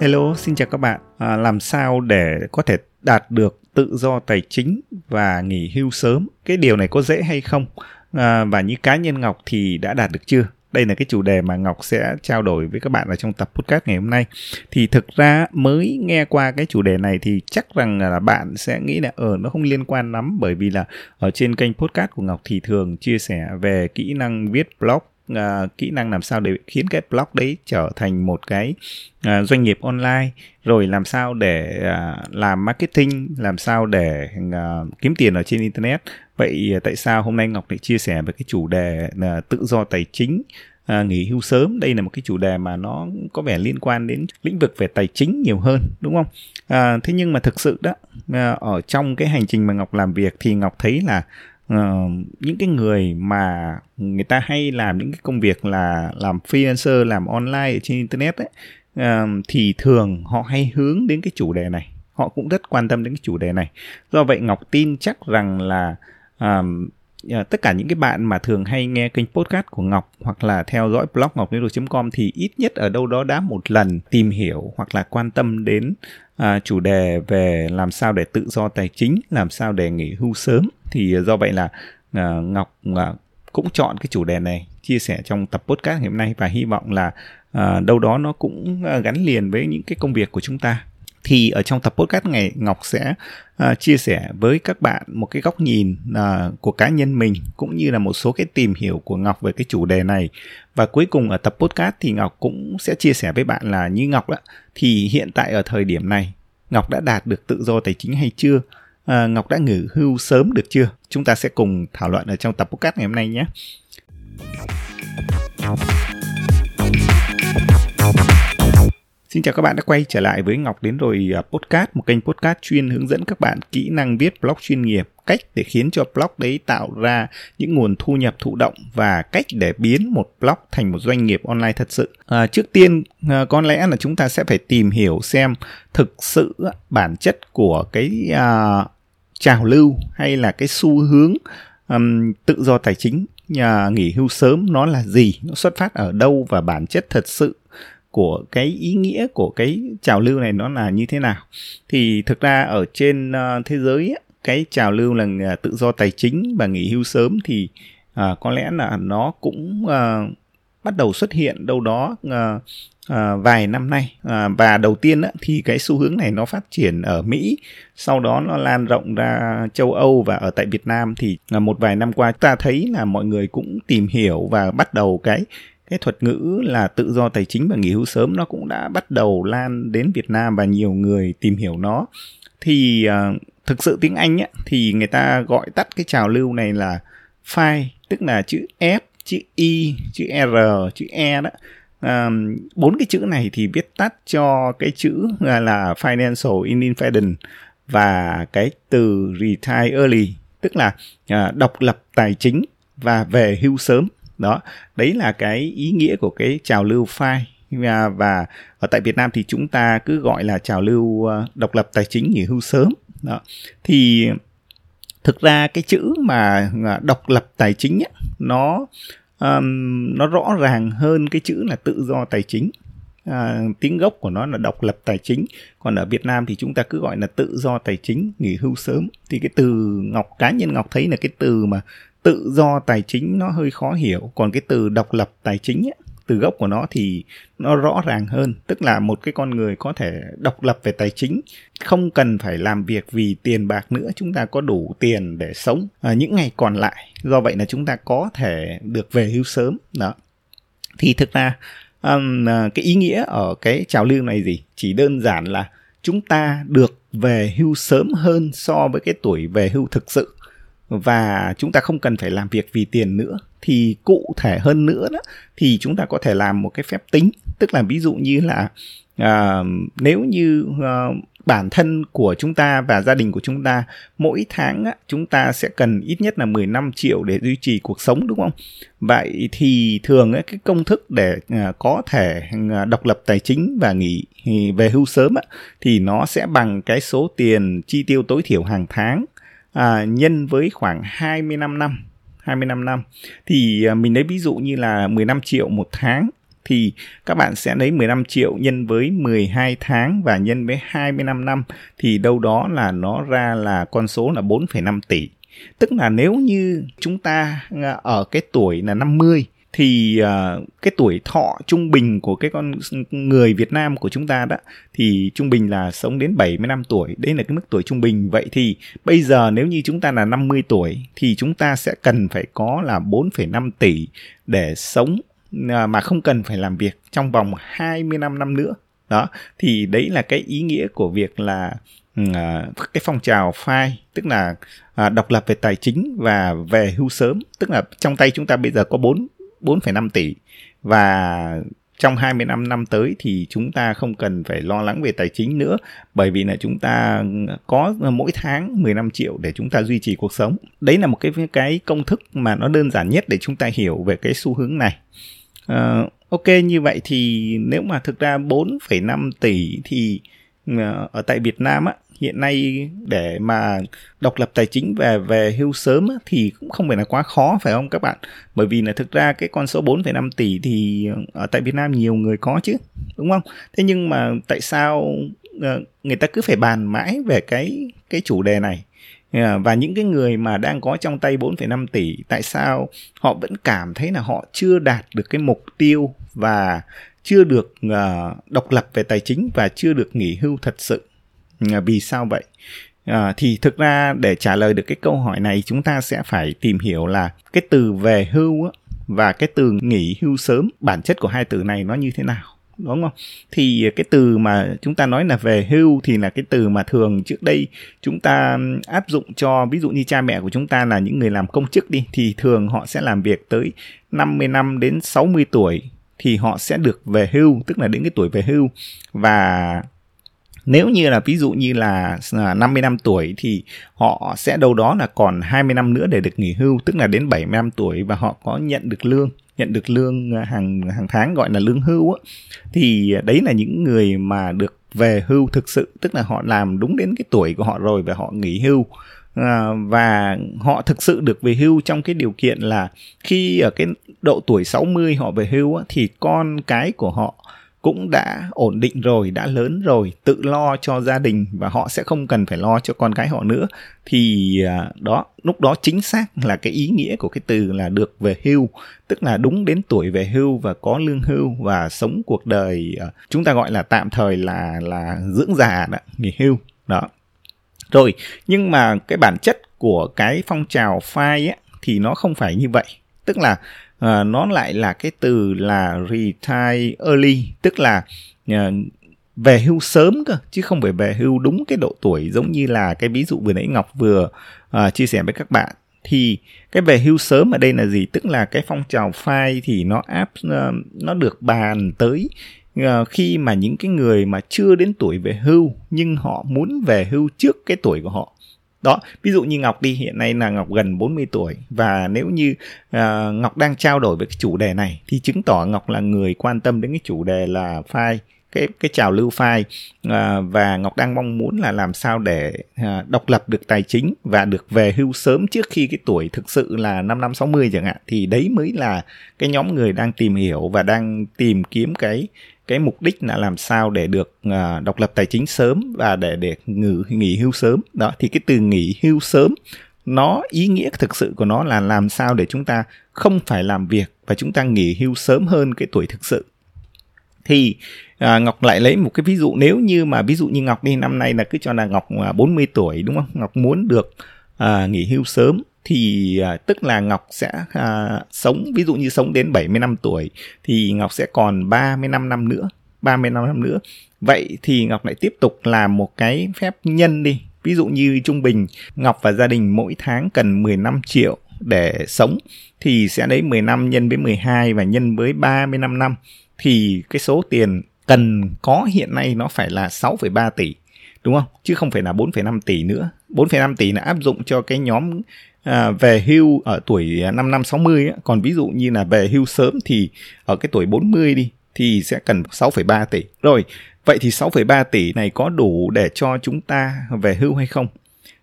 Hello, xin chào các bạn. À, làm sao để có thể đạt được tự do tài chính và nghỉ hưu sớm? Cái điều này có dễ hay không? À, và như cá nhân Ngọc thì đã đạt được chưa? Đây là cái chủ đề mà Ngọc sẽ trao đổi với các bạn ở trong tập podcast ngày hôm nay. Thì thực ra mới nghe qua cái chủ đề này thì chắc rằng là bạn sẽ nghĩ là ờ nó không liên quan lắm bởi vì là ở trên kênh podcast của Ngọc thì thường chia sẻ về kỹ năng viết blog uh, kỹ năng làm sao để khiến cái blog đấy trở thành một cái uh, doanh nghiệp online rồi làm sao để uh, làm marketing làm sao để uh, kiếm tiền ở trên internet. Vậy uh, tại sao hôm nay ngọc lại chia sẻ về cái chủ đề uh, tự do tài chính à, nghỉ hưu sớm? Đây là một cái chủ đề mà nó có vẻ liên quan đến lĩnh vực về tài chính nhiều hơn đúng không? À, thế nhưng mà thực sự đó uh, ở trong cái hành trình mà ngọc làm việc thì ngọc thấy là uh, những cái người mà người ta hay làm những cái công việc là làm freelancer làm online ở trên internet ấy uh, thì thường họ hay hướng đến cái chủ đề này. Họ cũng rất quan tâm đến cái chủ đề này. Do vậy ngọc tin chắc rằng là um, uh, Ờ, tất cả những cái bạn mà thường hay nghe kênh podcast của Ngọc hoặc là theo dõi blog ngọc com thì ít nhất ở đâu đó đã một lần tìm hiểu hoặc là quan tâm đến uh, chủ đề về làm sao để tự do tài chính, làm sao để nghỉ hưu sớm. Thì ờ, do vậy là uh, Ngọc uh, cũng chọn cái chủ đề này chia sẻ trong tập podcast ngày hôm nay và hy vọng là uh, đâu đó nó cũng uh, gắn liền với những cái công việc của chúng ta thì ở trong tập podcast ngày Ngọc sẽ uh, chia sẻ với các bạn một cái góc nhìn uh, của cá nhân mình cũng như là một số cái tìm hiểu của Ngọc về cái chủ đề này. Và cuối cùng ở tập podcast thì Ngọc cũng sẽ chia sẻ với bạn là như Ngọc đó thì hiện tại ở thời điểm này Ngọc đã đạt được tự do tài chính hay chưa? Uh, Ngọc đã nghỉ hưu sớm được chưa? Chúng ta sẽ cùng thảo luận ở trong tập podcast ngày hôm nay nhé. Xin chào các bạn đã quay trở lại với Ngọc đến rồi à, podcast, một kênh podcast chuyên hướng dẫn các bạn kỹ năng viết blog chuyên nghiệp, cách để khiến cho blog đấy tạo ra những nguồn thu nhập thụ động và cách để biến một blog thành một doanh nghiệp online thật sự. À, trước tiên à, có lẽ là chúng ta sẽ phải tìm hiểu xem thực sự bản chất của cái à, trào lưu hay là cái xu hướng um, tự do tài chính nhà nghỉ hưu sớm nó là gì, nó xuất phát ở đâu và bản chất thật sự của cái ý nghĩa của cái trào lưu này nó là như thế nào. Thì thực ra ở trên uh, thế giới ấy, cái trào lưu là uh, tự do tài chính và nghỉ hưu sớm thì uh, có lẽ là nó cũng uh, bắt đầu xuất hiện đâu đó uh, uh, vài năm nay. Uh, và đầu tiên thì cái xu hướng này nó phát triển ở Mỹ sau đó nó lan rộng ra châu Âu và ở tại Việt Nam thì uh, một vài năm qua ta thấy là mọi người cũng tìm hiểu và bắt đầu cái cái thuật ngữ là tự do tài chính và nghỉ hưu sớm nó cũng đã bắt đầu lan đến Việt Nam và nhiều người tìm hiểu nó. Thì uh, thực sự tiếng Anh ấy, thì người ta gọi tắt cái trào lưu này là FI tức là chữ F chữ I chữ R chữ E đó. Bốn bốn cái chữ này thì viết tắt cho cái chữ là financial independence và cái từ retire early tức là uh, độc lập tài chính và về hưu sớm đó đấy là cái ý nghĩa của cái trào lưu phai và, và ở tại Việt Nam thì chúng ta cứ gọi là trào lưu ờ, độc lập tài chính nghỉ hưu sớm. Đó thì thực ra cái chữ mà ờ, độc lập tài chính ấy, nó um, nó rõ ràng hơn cái chữ là tự do tài chính. À, tiếng gốc của nó là độc lập tài chính. Còn ở Việt Nam thì chúng ta cứ gọi là tự do tài chính nghỉ hưu sớm. Thì cái từ ngọc cá nhân ngọc thấy là cái từ mà tự do tài chính nó hơi khó hiểu. Còn cái từ độc lập tài chính ấy, từ gốc của nó thì nó rõ ràng hơn. Tức là một cái con người có thể độc lập về tài chính không cần phải làm việc vì tiền bạc nữa chúng ta có đủ tiền để sống à, những ngày còn lại. Do vậy là chúng ta có thể được về hưu sớm. Đó. Thì thực ra um, cái ý nghĩa ở cái trào lưu này gì? Chỉ đơn giản là chúng ta được về hưu sớm hơn so với cái tuổi về hưu thực sự và chúng ta không cần phải làm việc vì tiền nữa. Thì cụ thể hơn nữa đó thì chúng ta có thể làm một cái phép tính. Tức là ví dụ như là uh, nếu như uh, bản thân của chúng ta và gia đình của chúng ta mỗi tháng á, chúng ta sẽ cần ít nhất là 15 triệu để duy trì cuộc sống đúng không? Vậy thì thường cái công thức để à, có thể độc lập tài chính và nghỉ về hưu sớm á, thì nó sẽ bằng cái số tiền chi tiêu tối thiểu hàng tháng à, nhân với khoảng 25 năm 25 năm thì à, mình lấy ví dụ như là 15 triệu một tháng thì các bạn sẽ lấy 15 triệu nhân với 12 tháng và nhân với 25 năm thì đâu đó là nó ra là con số là 4,5 tỷ. Tức là nếu như chúng ta à, ở cái tuổi là 50 thì uh, cái tuổi thọ trung bình của cái con người Việt Nam của chúng ta đó thì trung bình là sống đến 70 năm tuổi. Đây là cái mức tuổi trung bình. Vậy thì bây giờ nếu như chúng ta là 50 tuổi thì chúng ta sẽ cần phải có là 4,5 tỷ để sống uh, mà không cần phải làm việc trong vòng 25 năm nữa. Đó, thì đấy là cái ý nghĩa của việc là uh, cái phong trào phai tức là uh, độc lập về tài chính và về hưu sớm tức là trong tay chúng ta bây giờ có bốn 4,5 tỷ và trong 25 năm tới thì chúng ta không cần phải lo lắng về tài chính nữa bởi vì là chúng ta có mỗi tháng 15 triệu để chúng ta duy trì cuộc sống. Đấy là một cái cái công thức mà nó đơn giản nhất để chúng ta hiểu về cái xu hướng này. Uh, ok như vậy thì nếu mà thực ra 4,5 tỷ thì uh, ở tại Việt Nam á hiện nay để mà độc lập tài chính về về hưu sớm thì cũng không phải là quá khó phải không các bạn? Bởi vì là thực ra cái con số 4,5 tỷ thì ở tại Việt Nam nhiều người có chứ đúng không? Thế nhưng mà tại sao ờ, người ta cứ phải bàn mãi về cái cái chủ đề này? Ờ, và những cái người mà đang có trong tay 4,5 tỷ tại sao họ vẫn cảm thấy là họ chưa đạt được cái mục tiêu và chưa được uh, độc lập về tài chính và chưa được nghỉ hưu thật sự? À, vì sao vậy? À, thì thực ra để trả lời được cái câu hỏi này chúng ta sẽ phải tìm hiểu là cái từ về hưu á, và cái từ nghỉ hưu sớm bản chất của hai từ này nó như thế nào đúng không? Thì cái từ mà chúng ta nói là về hưu thì là cái từ mà thường trước đây chúng ta áp dụng cho ví dụ như cha mẹ của chúng ta là những người làm công chức đi thì thường họ sẽ làm việc tới 50 năm đến 60 tuổi thì họ sẽ được về hưu tức là đến cái tuổi về hưu. Và nếu như là ví dụ như là à, 50 năm tuổi thì họ sẽ đâu đó là còn 20 năm nữa để được nghỉ hưu tức là đến 70 năm tuổi và họ có nhận được lương nhận được lương à, hàng hàng tháng gọi là lương hưu á. Thì đấy là những người mà được về hưu thực sự tức là họ làm đúng đến cái tuổi của họ rồi và họ nghỉ hưu. À, và họ thực sự được về hưu trong cái điều kiện là khi ở cái độ tuổi 60 họ về hưu á, thì con cái của họ cũng đã ổn định rồi đã lớn rồi tự lo cho gia đình và họ sẽ không cần phải lo cho con cái họ nữa. Thì à, đó lúc đó chính xác là cái ý nghĩa của cái từ là được về hưu tức là đúng đến tuổi về hưu và có lương hưu và sống cuộc đời à, chúng ta gọi là tạm thời là là dưỡng già đó nghỉ hưu đó. Rồi nhưng mà cái bản chất của cái phong trào phai ấy, thì nó không phải như vậy. Tức là à, nó lại là cái từ là retire early tức là à, về hưu sớm cơ chứ không phải về hưu đúng cái độ tuổi giống như là cái ví dụ vừa nãy Ngọc vừa à, chia sẻ với các bạn. Thì cái về hưu sớm ở đây là gì? Tức là cái phong trào phai thì nó áp à, nó được bàn tới à, khi mà những cái người mà chưa đến tuổi về hưu nhưng họ muốn về hưu trước cái tuổi của họ đó ví dụ như ngọc đi hiện nay là ngọc gần 40 tuổi và nếu như uh, ngọc đang trao đổi với cái chủ đề này thì chứng tỏ ngọc là người quan tâm đến cái chủ đề là file cái cái trào lưu file à, và Ngọc đang mong muốn là làm sao để à, độc lập được tài chính và được về hưu sớm trước khi cái tuổi thực sự là 5 năm 60 chẳng hạn. Thì đấy mới là cái nhóm người đang tìm hiểu và đang tìm kiếm cái cái mục đích là làm sao để được uh, độc lập tài chính sớm và để để ngử, nghỉ hưu sớm. Đó thì cái từ nghỉ hưu sớm nó ý nghĩa thực sự của nó là làm sao để chúng ta không phải làm việc và chúng ta nghỉ hưu sớm hơn cái tuổi thực sự. Thì à, Ngọc lại lấy một cái ví dụ nếu như mà ví dụ như Ngọc đi năm nay là cứ cho là Ngọc à, 40 tuổi đúng không? Ngọc muốn được à, nghỉ hưu sớm thì à, tức là Ngọc sẽ à, sống ví dụ như sống đến 70 năm tuổi thì Ngọc sẽ còn 35 năm nữa 35 năm nữa. Vậy thì Ngọc lại tiếp tục làm một cái phép nhân đi. Ví dụ như trung bình Ngọc và gia đình mỗi tháng cần 15 triệu để sống thì sẽ lấy 10 năm nhân với 12 và nhân với 35 năm thì cái số tiền cần có hiện nay nó phải là 6,3 tỷ đúng không? Chứ không phải là 4,5 tỷ nữa. 4,5 tỷ là áp dụng cho cái nhóm à, về hưu ở tuổi 5 năm 60 ấy, còn ví dụ như là về hưu sớm thì ở cái tuổi 40 đi thì sẽ cần 6,3 tỷ. Rồi vậy thì 6,3 tỷ này có đủ để cho chúng ta về hưu hay không?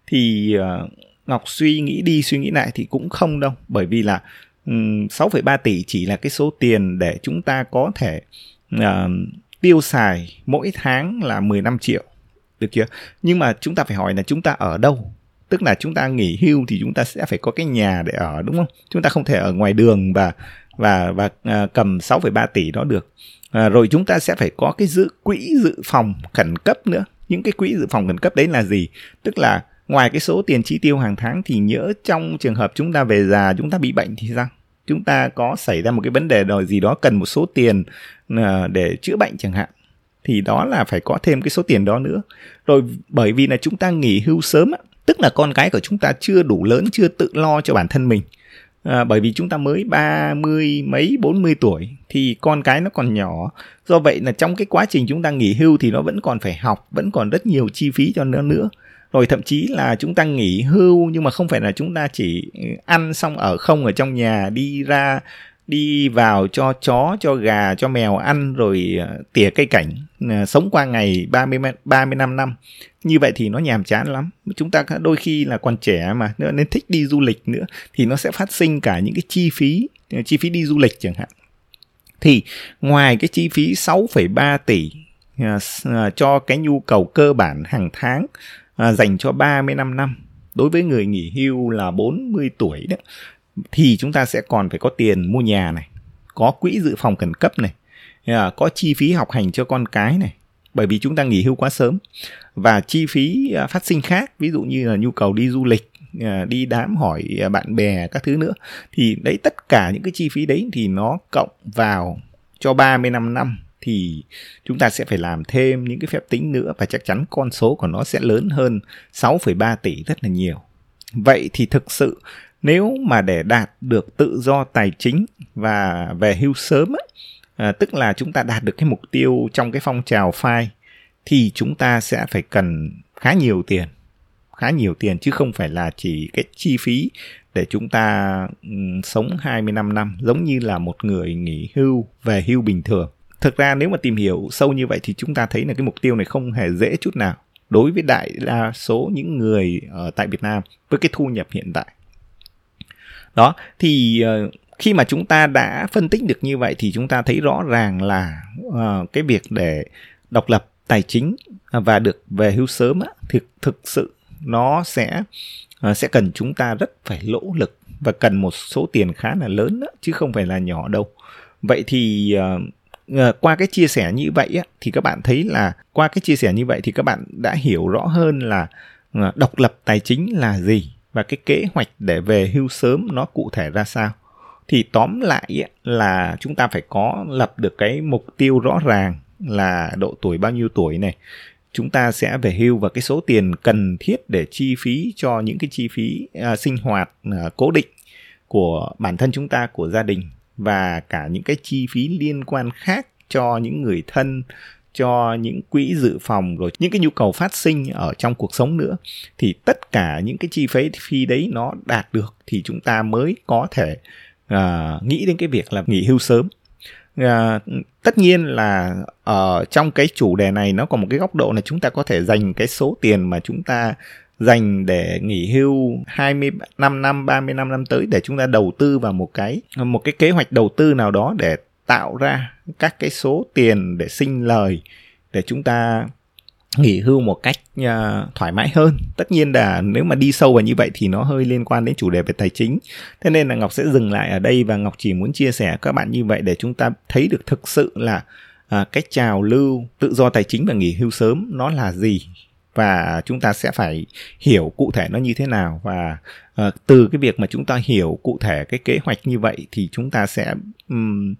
Thì uh, Ngọc suy nghĩ đi suy nghĩ lại thì cũng không đâu bởi vì là um, 6,3 tỷ chỉ là cái số tiền để chúng ta có thể uh, tiêu xài mỗi tháng là 15 triệu được chưa? Nhưng mà chúng ta phải hỏi là chúng ta ở đâu? Tức là chúng ta nghỉ hưu thì chúng ta sẽ phải có cái nhà để ở đúng không? Chúng ta không thể ở ngoài đường và và và à, cầm 6,3 tỷ đó được. À, rồi chúng ta sẽ phải có cái dự quỹ dự phòng khẩn cấp nữa. Những cái quỹ dự phòng khẩn cấp đấy là gì? Tức là ngoài cái số tiền chi tiêu hàng tháng thì nhớ trong trường hợp chúng ta về già chúng ta bị bệnh thì sao? Chúng ta có xảy ra một cái vấn đề rồi gì đó cần một số tiền à, để chữa bệnh chẳng hạn thì đó là phải có thêm cái số tiền đó nữa. Rồi bởi vì là chúng ta nghỉ hưu sớm tức là con cái của chúng ta chưa đủ lớn chưa tự lo cho bản thân mình. À, bởi vì chúng ta mới ba mươi mấy bốn mươi tuổi thì con cái nó còn nhỏ. Do vậy là trong cái quá trình chúng ta nghỉ hưu thì nó vẫn còn phải học vẫn còn rất nhiều chi phí cho nó nữa. Rồi thậm chí là chúng ta nghỉ hưu nhưng mà không phải là chúng ta chỉ ăn xong ở không ở trong nhà đi ra đi vào cho chó cho gà cho mèo ăn rồi ờ, tỉa cây cảnh ờ, sống qua ngày 30 35 năm. Như vậy thì nó nhàm chán lắm. Chúng ta đôi khi là còn trẻ mà nên thích đi du lịch nữa thì nó sẽ phát sinh cả những cái chi phí ờ, chi phí đi du lịch chẳng hạn. Thì ngoài cái chi phí 6,3 tỷ cho cái nhu cầu cơ bản hàng tháng dành cho 35 năm đối với người nghỉ hưu là 40 tuổi đó thì chúng ta sẽ còn phải có tiền mua nhà này có quỹ dự phòng khẩn cấp này à, có chi phí học hành cho con cái này bởi vì chúng ta nghỉ hưu quá sớm và chi phí à, phát sinh khác ví dụ như là nhu cầu đi du lịch à, đi đám hỏi bạn bè các thứ nữa thì đấy tất cả những cái chi phí đấy thì nó cộng vào cho 35 năm thì chúng ta sẽ phải làm thêm những cái phép tính nữa và chắc chắn con số của nó sẽ lớn hơn 6,3 tỷ rất là nhiều. Vậy thì thực sự nếu mà để đạt được tự do tài chính và về hưu sớm ấy, à, tức là chúng ta đạt được cái mục tiêu trong cái phong trào phai thì chúng ta sẽ phải cần khá nhiều tiền khá nhiều tiền chứ không phải là chỉ cái chi phí để chúng ta um, sống 25 năm giống như là một người nghỉ hưu về hưu bình thường. Thực ra nếu mà tìm hiểu sâu như vậy thì chúng ta thấy là cái mục tiêu này không hề dễ chút nào đối với đại đa số những người ở tại Việt Nam với cái thu nhập hiện tại. Đó thì uh, khi mà chúng ta đã phân tích được như vậy thì chúng ta thấy rõ ràng là uh, cái việc để độc lập tài chính và được về hưu sớm á, thì thực sự nó sẽ uh, sẽ cần chúng ta rất phải lỗ lực và cần một số tiền khá là lớn đó, chứ không phải là nhỏ đâu. Vậy thì uh, qua cái chia sẻ như vậy á, thì các bạn thấy là qua cái chia sẻ như vậy thì các bạn đã hiểu rõ hơn là uh, độc lập tài chính là gì và cái kế hoạch để về hưu sớm nó cụ thể ra sao? Thì tóm lại là chúng ta phải có lập được cái mục tiêu rõ ràng là độ tuổi bao nhiêu tuổi này. Chúng ta sẽ về hưu và cái số tiền cần thiết để chi phí cho những cái chi phí uh, sinh hoạt uh, cố định của bản thân chúng ta của gia đình và cả những cái chi phí liên quan khác cho những người thân cho những quỹ dự phòng rồi những cái nhu cầu phát sinh ở trong cuộc sống nữa thì tất cả những cái chi phí phi đấy nó đạt được thì chúng ta mới có thể uh, nghĩ đến cái việc là nghỉ hưu sớm. Uh, tất nhiên là ở trong cái chủ đề này nó có một cái góc độ là chúng ta có thể dành cái số tiền mà chúng ta dành để nghỉ hưu 25 năm, 35 năm tới để chúng ta đầu tư vào một cái một cái kế hoạch đầu tư nào đó để tạo ra các cái số tiền để sinh lời để chúng ta nghỉ hưu một cách uh, thoải mái hơn. Tất nhiên là nếu mà đi sâu vào như vậy thì nó hơi liên quan đến chủ đề về tài chính. Thế nên là ngọc sẽ dừng lại ở đây và ngọc chỉ muốn chia sẻ các bạn như vậy để chúng ta thấy được thực sự là uh, cái trào lưu tự do tài chính và nghỉ hưu sớm nó là gì và chúng ta sẽ phải hiểu cụ thể nó như thế nào. Và uh, từ cái việc mà chúng ta hiểu cụ thể cái kế hoạch như vậy thì chúng ta sẽ um,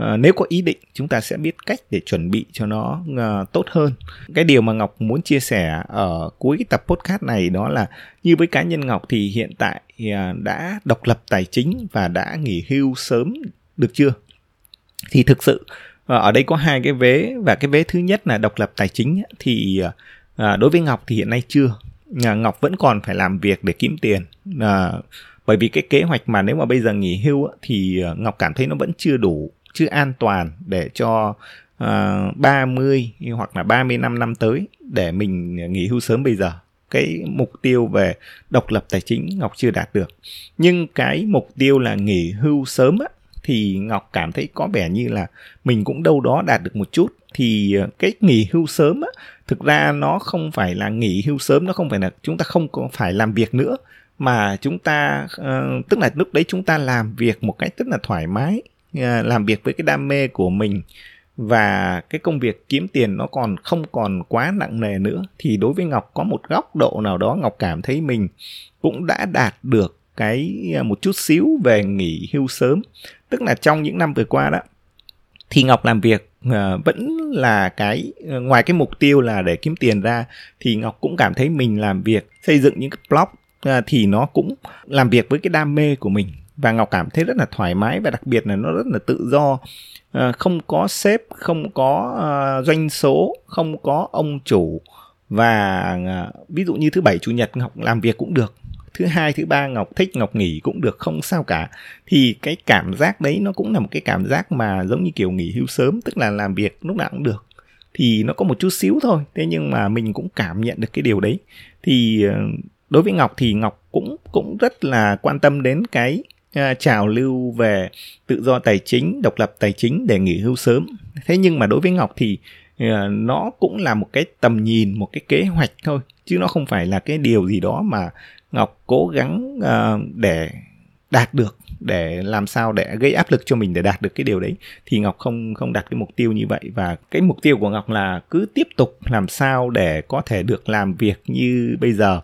À, nếu có ý định chúng ta sẽ biết cách để chuẩn bị cho nó uh, tốt hơn. Cái điều mà ngọc muốn chia sẻ ở cuối cái tập podcast này đó là như với cá nhân ngọc thì hiện tại uh, đã độc lập tài chính và đã nghỉ hưu sớm được chưa? Thì thực sự uh, ở đây có hai cái vế và cái vế thứ nhất là độc lập tài chính thì uh, đối với ngọc thì hiện nay chưa. Uh, ngọc vẫn còn phải làm việc để kiếm tiền. Uh, bởi vì cái kế hoạch mà nếu mà bây giờ nghỉ hưu thì ngọc cảm thấy nó vẫn chưa đủ chưa an toàn để cho ờ, uh, 30 hoặc là 35 năm tới để mình nghỉ hưu sớm bây giờ. Cái mục tiêu về độc lập tài chính ngọc chưa đạt được. Nhưng cái mục tiêu là nghỉ hưu sớm á thì ngọc cảm thấy có vẻ như là mình cũng đâu đó đạt được một chút. Thì ờ, cái nghỉ hưu sớm á thực ra nó không phải là nghỉ hưu sớm nó không phải là chúng ta không có phải làm việc nữa mà chúng ta uh, tức là lúc đấy chúng ta làm việc một cách rất là thoải mái. Ờ, làm việc với cái đam mê của mình và cái công việc kiếm tiền nó còn không còn quá nặng nề nữa, thì đối với ngọc có một góc độ nào đó ngọc cảm thấy mình cũng đã đạt được cái ờ, một chút xíu về nghỉ hưu sớm. Tức là trong những năm vừa qua đó, thì ngọc làm việc ờ, vẫn là cái ngoài cái mục tiêu là để kiếm tiền ra, thì ngọc cũng cảm thấy mình làm việc xây dựng những cái blog thì nó cũng làm việc với cái đam mê của mình và ngọc cảm thấy rất là thoải mái và đặc biệt là nó rất là tự do. Ờ, không có sếp, không có ờ, doanh số, không có ông chủ. Và ờ, ví dụ như thứ bảy, chủ nhật ngọc làm việc cũng được. Thứ hai, thứ ba, ngọc thích, ngọc nghỉ cũng được, không sao cả. Thì cái cảm giác đấy nó cũng là một cái cảm giác mà giống như kiểu nghỉ hưu sớm, tức là làm việc lúc nào cũng được. Thì nó có một chút xíu thôi, thế nhưng mà mình cũng cảm nhận được cái điều đấy. Thì đối với ngọc thì ngọc cũng cũng rất là quan tâm đến cái À, trào lưu về tự do tài chính độc lập tài chính để nghỉ hưu sớm. Thế nhưng mà đối với ngọc thì à, nó cũng là một cái tầm nhìn một cái kế hoạch thôi chứ nó không phải là cái điều gì đó mà ngọc cố gắng uh, để đạt được để làm sao để gây áp lực cho mình để đạt được cái điều đấy. Thì ngọc không không đặt cái mục tiêu như vậy và cái mục tiêu của ngọc là cứ tiếp tục làm sao để có thể được làm việc như bây giờ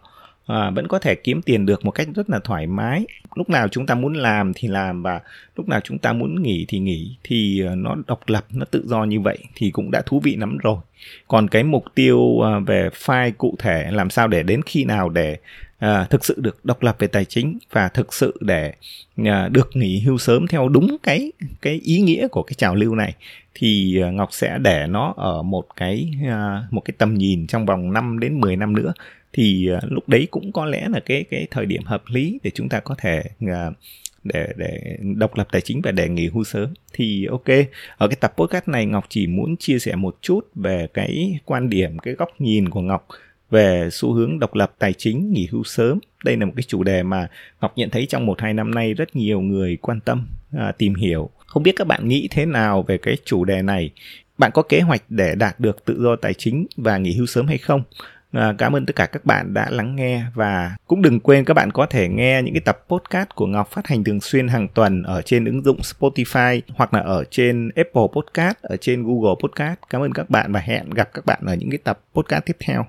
à, vẫn có thể kiếm tiền được một cách rất là thoải mái lúc nào chúng ta muốn làm thì làm và lúc nào chúng ta muốn nghỉ thì nghỉ thì ờ, nó độc lập nó tự do như vậy thì cũng đã thú vị lắm rồi. Còn cái mục tiêu ờ, về file cụ thể làm sao để đến khi nào để à, thực sự được độc lập về tài chính và thực sự để à, được nghỉ hưu sớm theo đúng cái cái ý nghĩa của cái trào lưu này thì à, Ngọc sẽ để nó ở một cái à, một cái tầm nhìn trong vòng 5 đến 10 năm nữa thì à, lúc đấy cũng có lẽ là cái cái thời điểm hợp lý để chúng ta có thể à, để để độc lập tài chính và để nghỉ hưu sớm. Thì ok ở cái tập podcast này ngọc chỉ muốn chia sẻ một chút về cái quan điểm cái góc nhìn của ngọc về xu hướng độc lập tài chính nghỉ hưu sớm. Đây là một cái chủ đề mà ngọc nhận thấy trong một hai năm nay rất nhiều người quan tâm à, tìm hiểu. Không biết các bạn nghĩ thế nào về cái chủ đề này? Bạn có kế hoạch để đạt được tự do tài chính và nghỉ hưu sớm hay không? À, cảm ơn tất cả các bạn đã lắng nghe và cũng đừng quên các bạn có thể nghe những cái tập podcast của Ngọc phát hành thường xuyên hàng tuần ở trên ứng dụng Spotify hoặc là ở trên Apple Podcast, ở trên Google Podcast. Cảm ơn các bạn và hẹn gặp các bạn ở những cái tập podcast tiếp theo.